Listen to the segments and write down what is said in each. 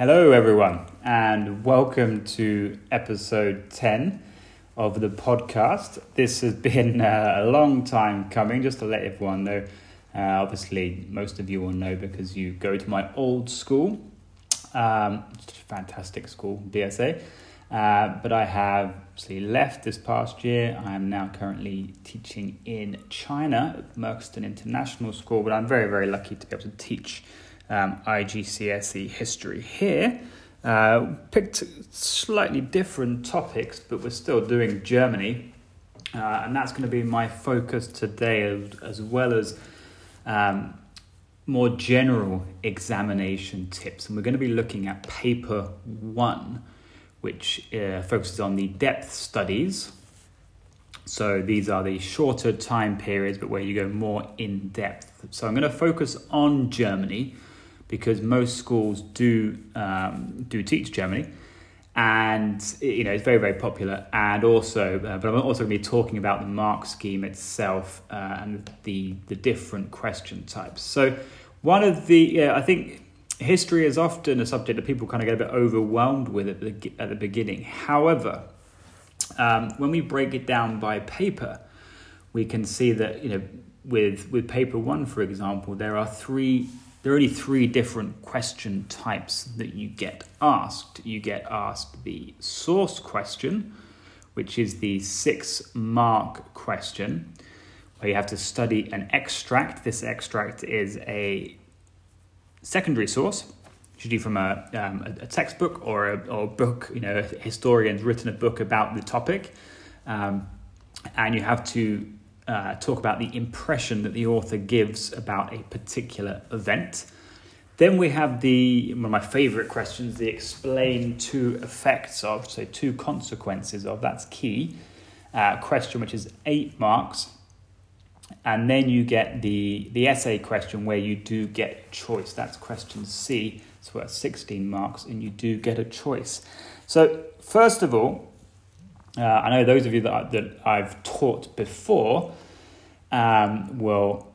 Hello, everyone, and welcome to episode 10 of the podcast. This has been uh, a long time coming, just to let everyone know. Uh, obviously, most of you will know because you go to my old school, um, fantastic school, BSA. Uh, but I have obviously left this past year. I am now currently teaching in China at Merkston International School, but I'm very, very lucky to be able to teach um, IGCSE history here. Uh, picked slightly different topics, but we're still doing Germany. Uh, and that's going to be my focus today, as, well as um, more general examination tips. And we're going to be looking at paper one which uh, focuses on the depth studies. So these are the shorter time periods, but where you go more in depth. So I'm going to focus on Germany because most schools do um, do teach Germany, and you know it's very very popular. And also, uh, but I'm also going to be talking about the mark scheme itself uh, and the the different question types. So one of the yeah, I think history is often a subject that people kind of get a bit overwhelmed with at the, at the beginning. However, um, when we break it down by paper, we can see that you know with with paper one, for example, there are three there are only three different question types that you get asked. You get asked the source question, which is the six mark question, where you have to study an extract. This extract is a secondary source, usually from a, um, a, textbook or a, or a book, you know, a historian's written a book about the topic. Um, and you have to uh, talk about the impression that the author gives about a particular event. Then we have the one of my favorite questions, the explain two effects of, so two consequences of, that's key. Uh, question which is eight marks and then you get the, the essay question where you do get choice. That's question C. So it's worth 16 marks, and you do get a choice. So, first of all, uh, I know those of you that, I, that I've taught before um, will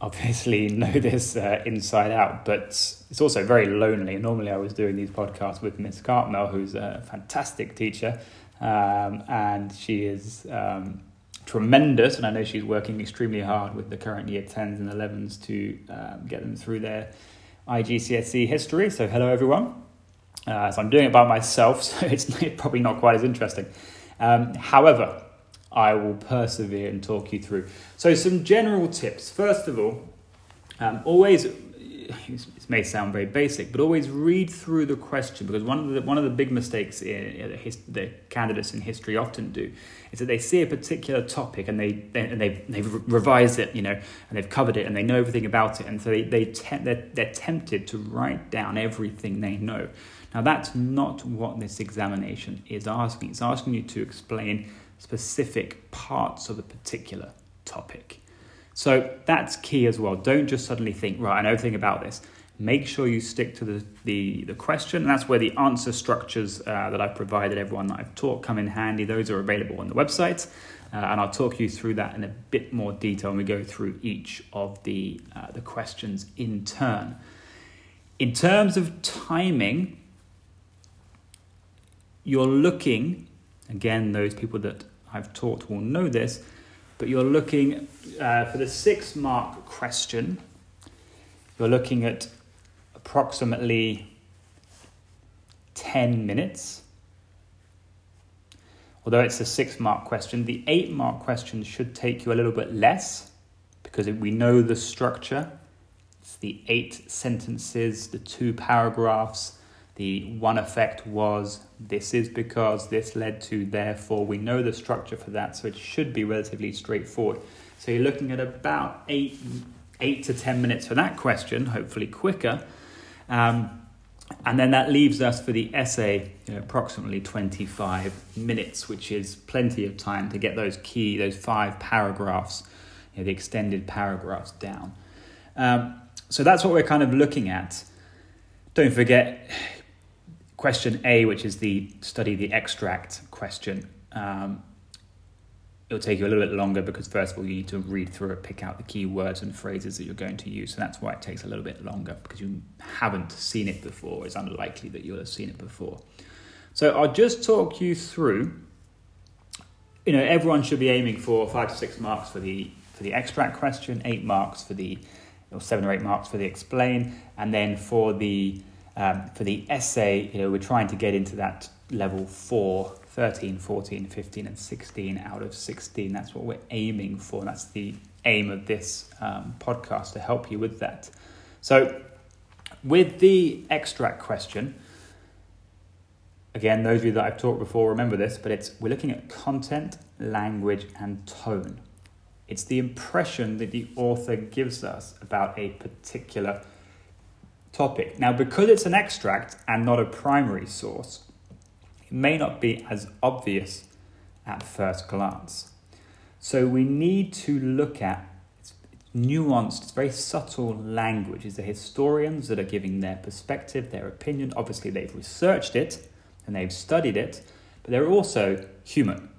obviously know this uh, inside out, but it's also very lonely. Normally, I was doing these podcasts with Miss Cartmel, who's a fantastic teacher, um, and she is. Um, tremendous, and I know she's working extremely hard with the current year 10s and 11s to um, get them through their IGCSE history. So, hello everyone. Uh, so, I'm doing it by myself, so it's probably not quite as interesting. Um, however, I will persevere and talk you through. So, some general tips. First of all, um, always it may sound very basic, but always read through the question because one of the one of the big mistakes in, his, the candidates in history often do is that they see a particular topic and they, they and they've, they've revised it, you know, and they've covered it and they know everything about it, and so they they te- they're, they're tempted to write down everything they know. Now that's not what this examination is asking. It's asking you to explain specific parts of a particular topic. So that's key as well. Don't just suddenly think, right, I know everything about this. Make sure you stick to the, the, the question. And that's where the answer structures uh, that I've provided everyone that I've taught come in handy. Those are available on the website. Uh, and I'll talk you through that in a bit more detail when we go through each of the, uh, the questions in turn. In terms of timing, you're looking, again, those people that I've taught will know this, but you're looking uh, for the six mark question, you're looking at approximately 10 minutes. Although it's a six mark question, the eight mark question should take you a little bit less because we know the structure. It's the eight sentences, the two paragraphs, the one effect was this is because this led to therefore. We know the structure for that, so it should be relatively straightforward. So you're looking at about eight, eight to ten minutes for that question, hopefully quicker. Um, and then that leaves us for the essay you know, approximately 25 minutes, which is plenty of time to get those key, those five paragraphs, you know, the extended paragraphs down. Um, so that's what we're kind of looking at. Don't forget, question A, which is the study the extract question, um, it'll take you a little bit longer because first of all you need to read through it, pick out the key words and phrases that you're going to use. So that's why it takes a little bit longer because you haven't seen it before. It's unlikely that you'll have seen it before. So I'll just talk you through. You know, everyone should be aiming for five to six marks for the for the extract question, eight marks for the or seven or eight marks for the explain, and then for the um, for the essay, you know, we're trying to get into that level four 13, 14, 15, and 16 out of 16. That's what we're aiming for. That's the aim of this um, podcast to help you with that. So, with the extract question, again, those of you that I've talked before remember this, but it's we're looking at content, language, and tone. It's the impression that the author gives us about a particular topic. Now, because it's an extract and not a primary source, it may not be as obvious at first glance. So we need to look at nuanced, it's very subtle language. It's the historians that are giving their perspective, their opinion. Obviously, they've researched it and they've studied it, but they're also human.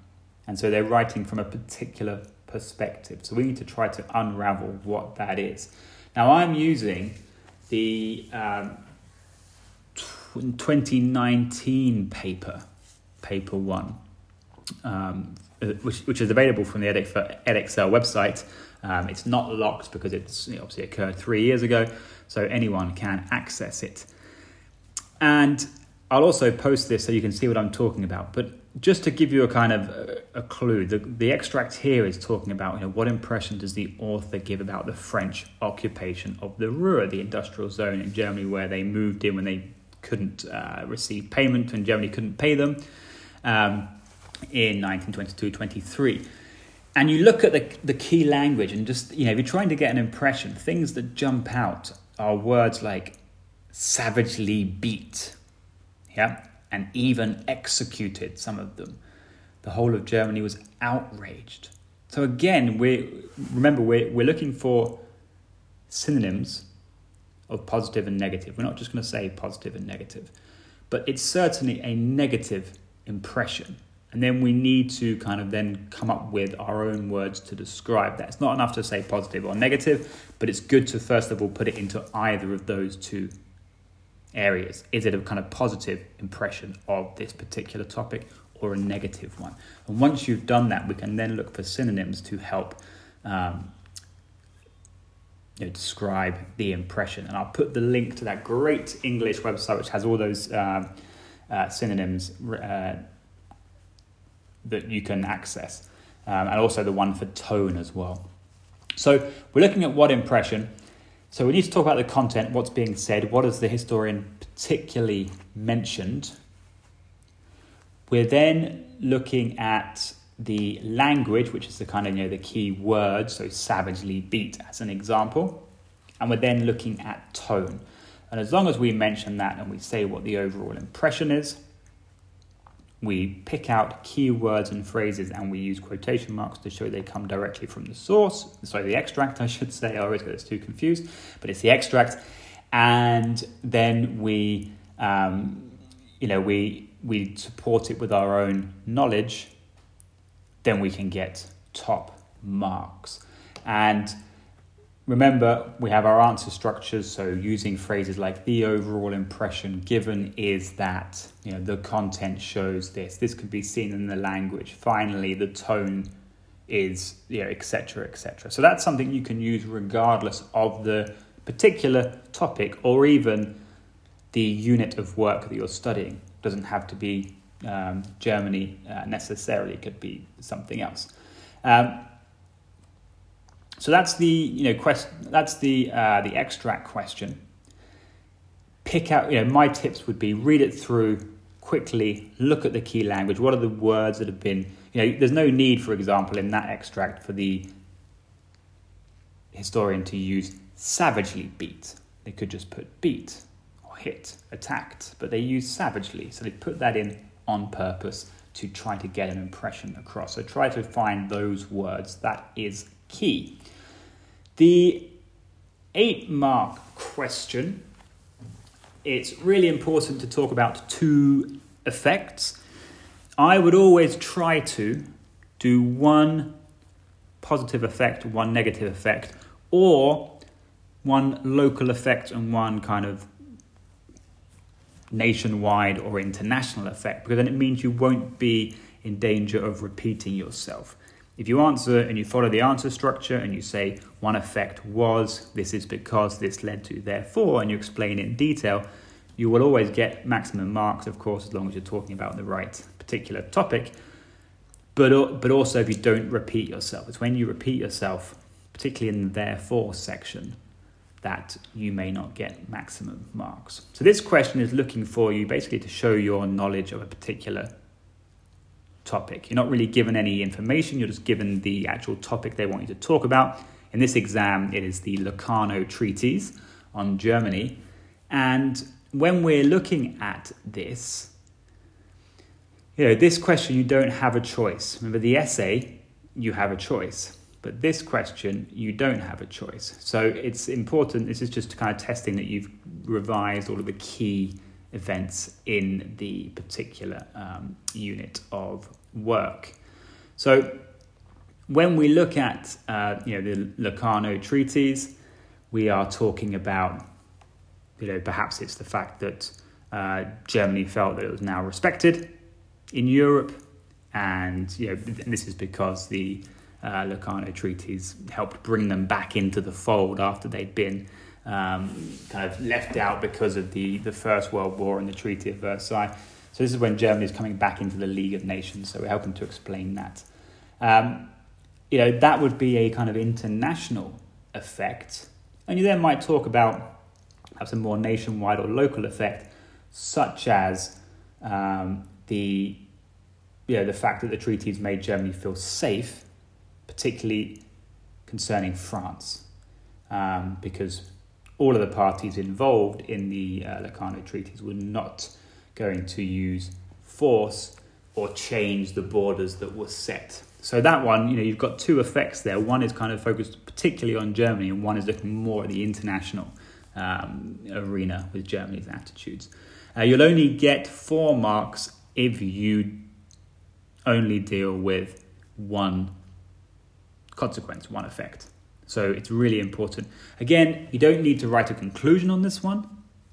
And so they're writing from a particular perspective. So we need to try to unravel what that is. Now, I'm using the um, 2019 paper, paper one, um, uh, which, which is available from the Edexcel website. Um, it's not locked because it's know, obviously occurred three years ago, so anyone can access it. And I'll also post this so you can see what I'm talking about. But just to give you a kind of a, clue, the, the extract here is talking about you know, what impression does the author give about the French occupation of the Ruhr, the industrial zone in Germany where they moved in when they couldn't uh, receive payment and Germany couldn't pay them um, in 1922-23. And you look at the, the key language and just, you know, if you're trying to get an impression, things that jump out are words like savagely beat, yeah, and even executed, some of them. The whole of Germany was outraged. So again, we remember we're, we're looking for synonyms of positive and negative. We're not just going to say positive and negative, but it's certainly a negative impression. And then we need to kind of then come up with our own words to describe that. It's not enough to say positive or negative, but it's good to first of all put it into either of those two areas. Is it a kind of positive impression of this particular topic or a negative one? And once you've done that, we can then look for synonyms to help um, you know, describe the impression. And I'll put the link to that great English website, which has all those um, uh, synonyms uh, that you can access, um, and also the one for tone as well. So we're looking at what impression. So we need to talk about the content, what's being said, what has the historian particularly mentioned. We're then looking at the language, which is the kind of you know the key word, so savagely beat as an example, and we're then looking at tone. And as long as we mention that and we say what the overall impression is, we pick out key words and phrases and we use quotation marks to show they come directly from the source. Sorry, the extract, I should say. I always get this too confused, but it's the extract. And then we, um, you know, we we support it with our own knowledge then we can get top marks. And remember, we have our answer structures, so using phrases like the overall impression given is that, you know, the content shows this. This could be seen in the language. Finally, the tone is, you know, etc., etc. So that's something you can use regardless of the particular topic or even the unit of work that you're studying. It doesn't have to be um, Germany uh, necessarily it could be something else. Um, so that's the you know quest that's the uh, the extract question. Pick out you know my tips would be read it through quickly, look at the key language. What are the words that have been you know there's no need for example in that extract for the historian to use savagely beat. They could just put beat or hit, attacked, but they use savagely. So they put that in on purpose to try to get an impression across. So try to find those words. That is key. The eight mark question it's really important to talk about two effects. I would always try to do one positive effect, one negative effect, or one local effect and one kind of nationwide or international effect, because then it means you won't be in danger of repeating yourself. If you answer and you follow the answer structure and you say one effect was, this is because, this led to, therefore, and you explain in detail, you will always get maximum marks, of course, as long as you're talking about the right particular topic. But, but also if you don't repeat yourself. It's when you repeat yourself, particularly in the therefore section, that you may not get maximum marks. So this question is looking for you basically to show your knowledge of a particular topic. You're not really given any information, you're just given the actual topic they want you to talk about. In this exam, it is the Locarno Treaties on Germany. And when we're looking at this, you know, this question, you don't have a choice. Remember, the essay, you have a choice. But this question, you don't have a choice. So it's important, this is just kind of testing that you've revised all of the key events in the particular um, unit of work. So when we look at uh, you know the Locarno treaties, we are talking about you know perhaps it's the fact that uh, Germany felt that it was now respected in Europe, and you know this is because the uh, Locarno treaties helped bring them back into the fold after they'd been um, kind of left out because of the, the First World War and the Treaty of Versailles. So this is when Germany is coming back into the League of Nations. So we're helping to explain that. Um, you know, that would be a kind of international effect. And you then might talk about perhaps a more nationwide or local effect, such as um, the, you know, the fact that the treaties made Germany feel safe, particularly concerning France, um, because all of the parties involved in the uh, Locarno treaties were not going to use force or change the borders that were set. So that one, you know, you've got two effects there. One is kind of focused particularly on Germany, and one is looking more at the international um, arena with Germany's attitudes. Uh, you'll only get four marks if you only deal with one consequence, one effect. So it's really important. Again, you don't need to write a conclusion on this one.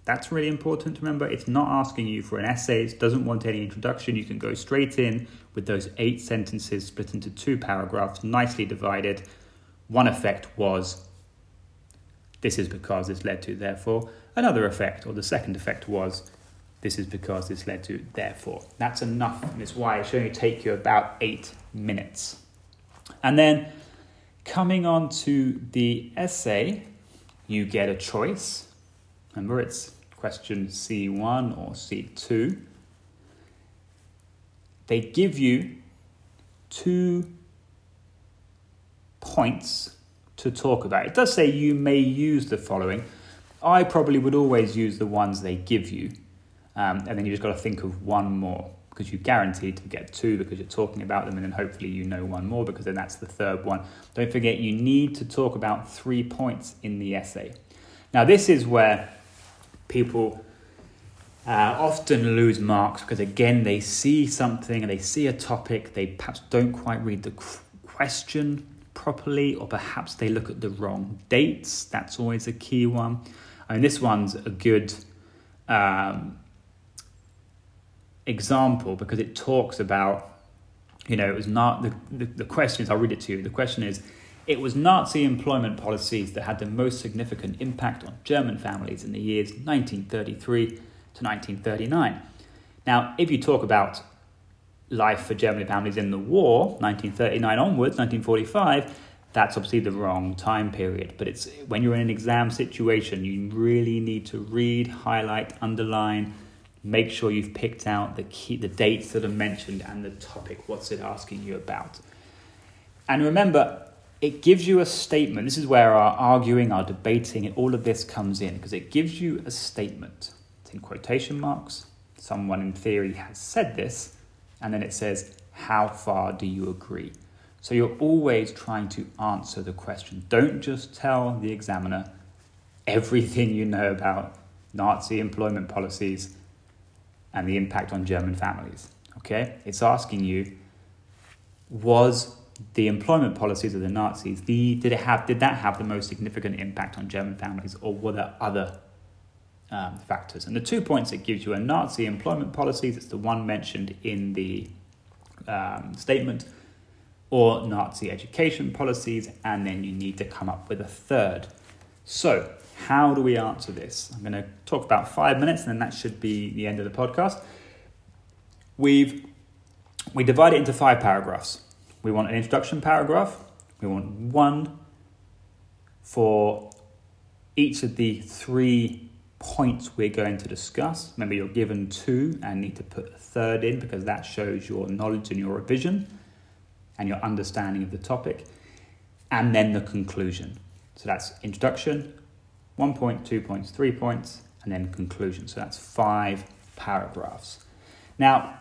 That's really important. to Remember, it's not asking you for an essay, it doesn't want any introduction. You can go straight in with those eight sentences split into two paragraphs, nicely divided. One effect was this is because this led to therefore. Another effect, or the second effect was this is because this led to therefore. That's enough, and it's why it's only take you about eight minutes. And then Coming on to the essay, you get a choice. Remember, it's question C1 or C2. They give you two points to talk about. It does say you may use the following. I probably would always use the ones they give you, um, and then you just got to think of one more because you're guaranteed to get two because you're talking about them, and then hopefully you know one more because then that's the third one. Don't forget, you need to talk about three points in the essay. Now, this is where people uh, often lose marks because, again, they see something and they see a topic, they perhaps don't quite read the question properly, or perhaps they look at the wrong dates. That's always a key one. I mean, this one's a good. Um, example because it talks about, you know, it was not the, the, the question is, I'll read it to you. The question is, it was Nazi employment policies that had the most significant impact on German families in the years 1933 to 1939. Now, if you talk about life for German families in the war, 1939 onwards, 1945, that's obviously the wrong time period. But it's when you're in an exam situation, you really need to read, highlight, underline, make sure you've picked out the key the dates that are mentioned and the topic what's it asking you about. And remember it gives you a statement. This is where our arguing our debating all of this comes in because it gives you a statement. It's in quotation marks. Someone in theory has said this and then it says how far do you agree? So you're always trying to answer the question. Don't just tell the examiner everything you know about nazi employment policies and the impact on German families. Okay? It's asking you was the employment policies of the Nazis, the, did, it have, did that have the most significant impact on German families, or were there other um, factors? And the two points it gives you are Nazi employment policies, it's the one mentioned in the um, statement, or Nazi education policies, and then you need to come up with a third. So, how do we answer this? I'm going to talk about five minutes, and then that should be the end of the podcast. We've we divide it into five paragraphs. We want an introduction paragraph. We want one for each of the three points we're going to discuss. Remember, you're given two and need to put a third in because that shows your knowledge and your revision and your understanding of the topic. And then the conclusion. So that's introduction, one point, two points, three points, and then conclusion. So that's five paragraphs. Now,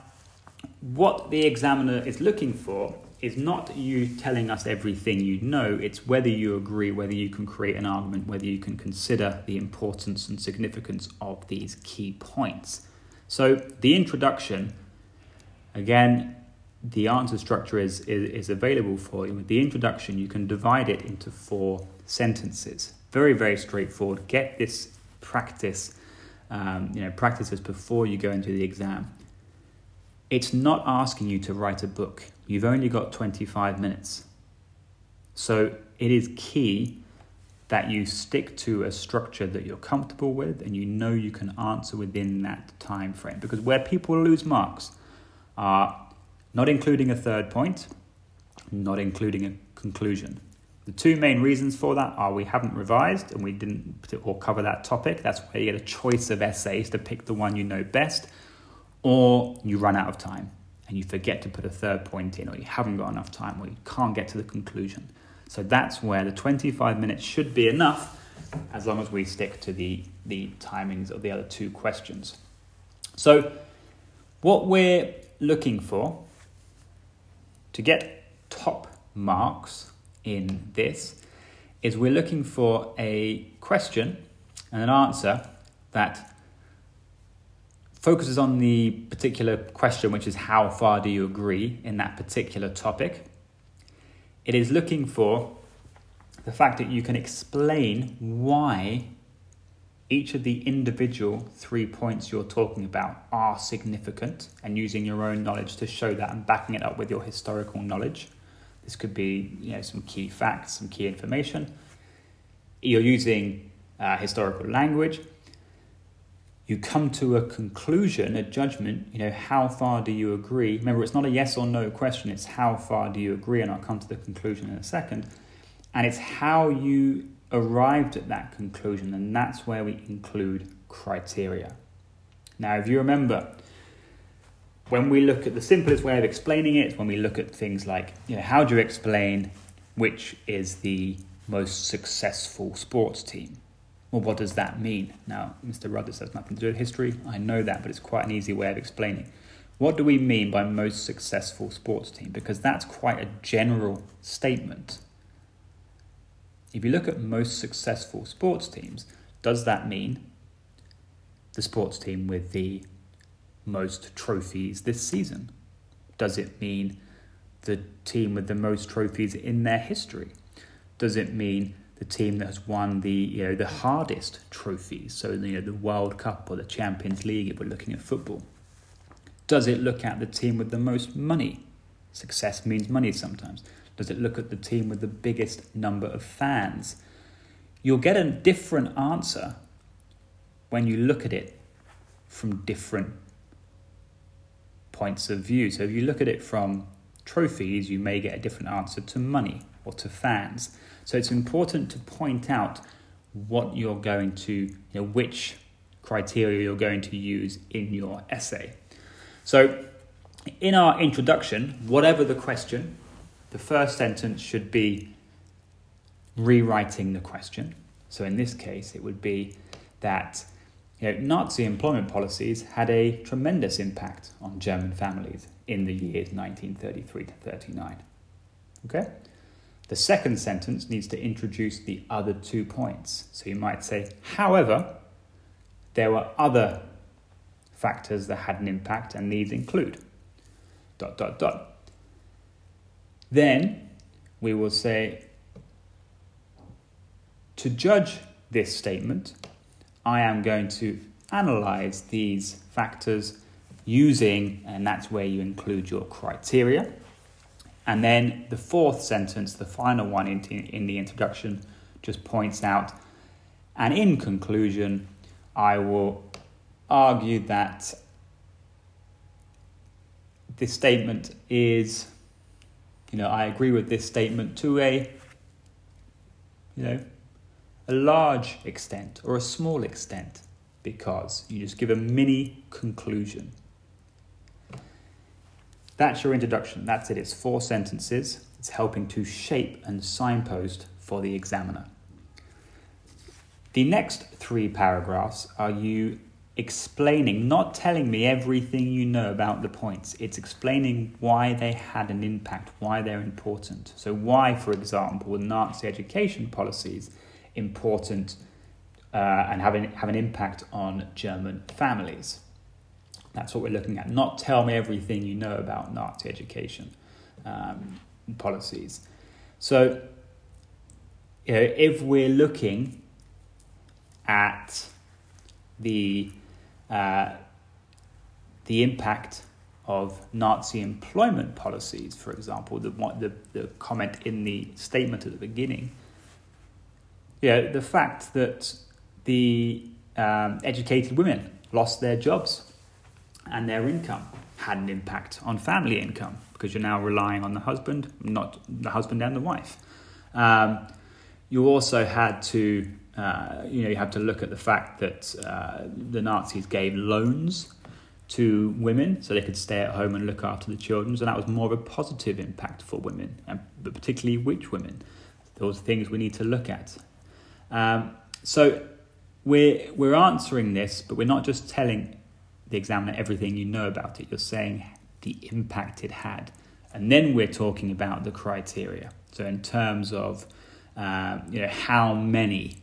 what the examiner is looking for is not you telling us everything you know, it's whether you agree, whether you can create an argument, whether you can consider the importance and significance of these key points. So, the introduction, again, the answer structure is, is, is available for you. With the introduction, you can divide it into four sentences. Very, very straightforward. Get this practice, um, you know, practice this before you go into the exam. It's not asking you to write a book. You've only got 25 minutes. So it is key that you stick to a structure that you're comfortable with and you know you can answer within that time frame. Because where people lose marks are not including a third point, not including a conclusion. The two main reasons for that are we haven't revised and we didn't or cover that topic. That's where you get a choice of essays to pick the one you know best or you run out of time and you forget to put a third point in, or you haven't got enough time, or you can't get to the conclusion. So that's where the 25 minutes should be enough as long as we stick to the, the timings of the other two questions. So, what we're looking for to get top marks in this is we're looking for a question and an answer that focuses on the particular question, which is how far do you agree in that particular topic. It is looking for the fact that you can explain why each of the individual three points you're talking about are significant and using your own knowledge to show that and backing it up with your historical knowledge. This could be you know, some key facts, some key information. You're using uh, historical language you come to a conclusion, a judgment, you know, how far do you agree? Remember, it's not a yes or no question, it's how far do you agree, and I'll come to the conclusion in a second. And it's how you arrived at that conclusion, and that's where we include criteria. Now, if you remember, when we look at the simplest way of explaining it, when we look at things like, you know, how do you explain which is the most successful sports team? Well, what does that mean? Now, Mr. Rudder has nothing to do with history. I know that, but it's quite an easy way of explaining. What do we mean by most successful sports team? Because that's quite a general statement. If you look at most successful sports teams, does that mean the sports team with the most trophies this season? Does it mean the team with the most trophies in their history? Does it mean the team that has won the you know the hardest trophies, so you know the World Cup or the Champions League if we're looking at football? Does it look at the team with the most money? Success means money sometimes. Does it look at the team with the biggest number of fans? You'll get a different answer when you look at it from different points of view. So if you look at it from trophies, you may get a different answer to money or to fans. So it's important to point out what you're going to, you know, which criteria you're going to use in your essay. So in our introduction, whatever the question, the first sentence should be rewriting the question. So in this case, it would be that you know, Nazi employment policies had a tremendous impact on German families in the years 1933 to 39. Okay? The second sentence needs to introduce the other two points. So you might say, however, there were other factors that had an impact, and these include dot dot dot. Then we will say, to judge this statement, I am going to analyze these factors using, and that's where you include your criteria. And then the fourth sentence, the final one in, in the introduction, just points out, and in conclusion, I will argue that this statement is, you know, I agree with this statement to a, you know, a large extent or a small extent because you just give a mini conclusion. That's your introduction. That's it. It's four sentences. It's helping to shape and signpost for the examiner. The next three paragraphs are you explaining, not telling me everything you know about the points. It's explaining why they had an impact, why they're important. So, why, for example, Nazi education policies important uh, and have an, have an impact on German families? That's what we're looking at. Not tell me everything you know about Nazi education um, policies. So, you know, if we're looking at the uh, the impact of Nazi employment policies, for example, the, the, the comment in the statement at the beginning. Yeah, the fact that the um, educated women lost their jobs and their income had an impact on family income because you're now relying on the husband, not the husband and the wife. Um, you also had to uh, you know, you have to look at the fact that uh, the Nazis gave loans to women so they could stay at home and look after the children. So that was more of a positive impact for women, and particularly which women. Those things we need to look at. Um, so we're we're answering this, but we're not just telling the examiner everything you know about it. You're saying the impact it had, and then we're talking about the criteria. So in terms of uh, you know how many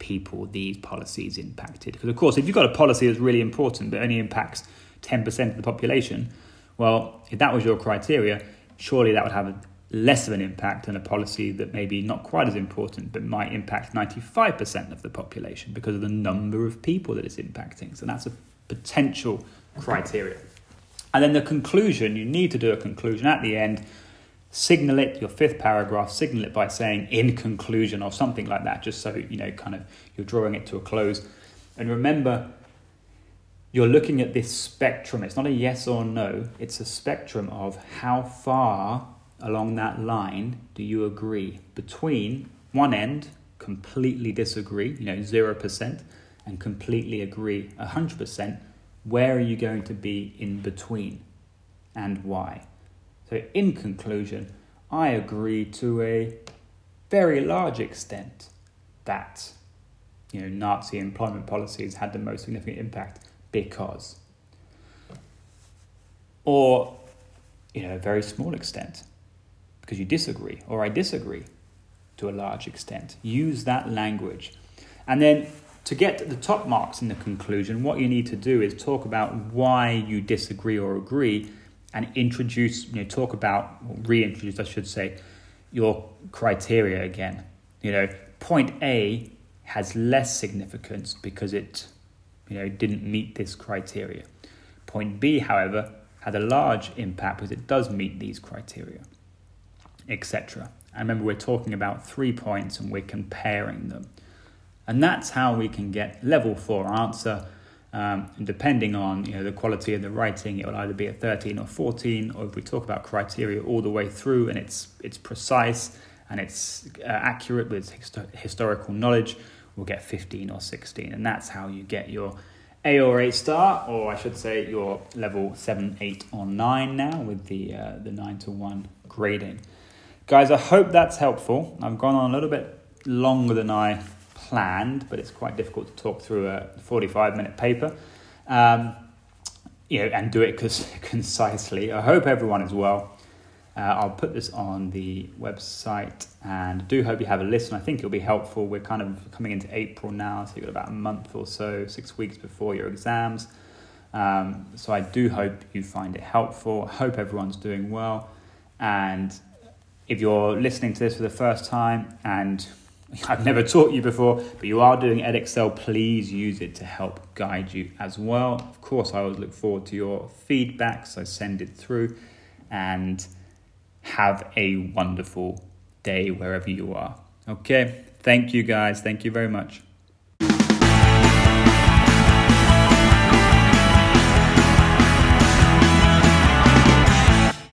people these policies impacted. Because, of course, if you've got a policy that's really important but only impacts 10% of the population, well, if that was your criteria, surely that would have less of an impact than a policy that maybe not quite as important but might impact 95% of the population because of the number of people that it's impacting. So that's a potential criteria. And then the conclusion, you need to do a conclusion at the end signal it, your fifth paragraph, signal it by saying in conclusion or something like that, just so you know, kind of you're drawing it to a close. And remember, you're looking at this spectrum. It's not a yes or no, it's a spectrum of how far along that line do you agree between one end, completely disagree, you know, 0%, and completely agree 100%. Where are you going to be in between and why? So, in conclusion, I agree to a very large extent that you know Nazi employment policies had the most significant impact because, or you know, a very small extent because you disagree, or I disagree to a large extent. Use that language, and then to get the top marks in the conclusion, what you need to do is talk about why you disagree or agree and introduce, you know, talk about, reintroduce, I should say, your criteria again. You know, point A has less significance because it, you know, didn't meet this criteria. Point B, however, had a large impact because it does meet these criteria, etc. And remember, we're talking about three points and we're comparing them. And that's how we can get level four answer um, depending on you know the quality of the writing, it will either be a 13 or 14, or if we talk about criteria all the way through and it's it's precise and it's uh, accurate with historical knowledge, we'll get 15 or 16, and that's how you get your A or A star, or I should say your level 7, 8, or 9 now with the uh, the 9 to 1 grading. Guys, I hope that's helpful. I've gone on a little bit longer than I planned, but it's quite difficult to talk through a 45 minute paper. Um, you know, and do it concisely. I hope everyone is well. Uh, I'll put this on the website and do hope you have a listen. I think it'll be helpful. We're kind of coming into April now, so you've got about a month or so, six weeks before your exams. Um, so I do hope you find it helpful. Hope everyone's doing well. And if you're listening to this for the first time and I've never taught you before, but you are doing Edexcel, please use it to help guide you as well. Of course, I always look forward to your feedback, so send it through and have a wonderful day wherever you are. Okay, thank you guys. Thank you very much.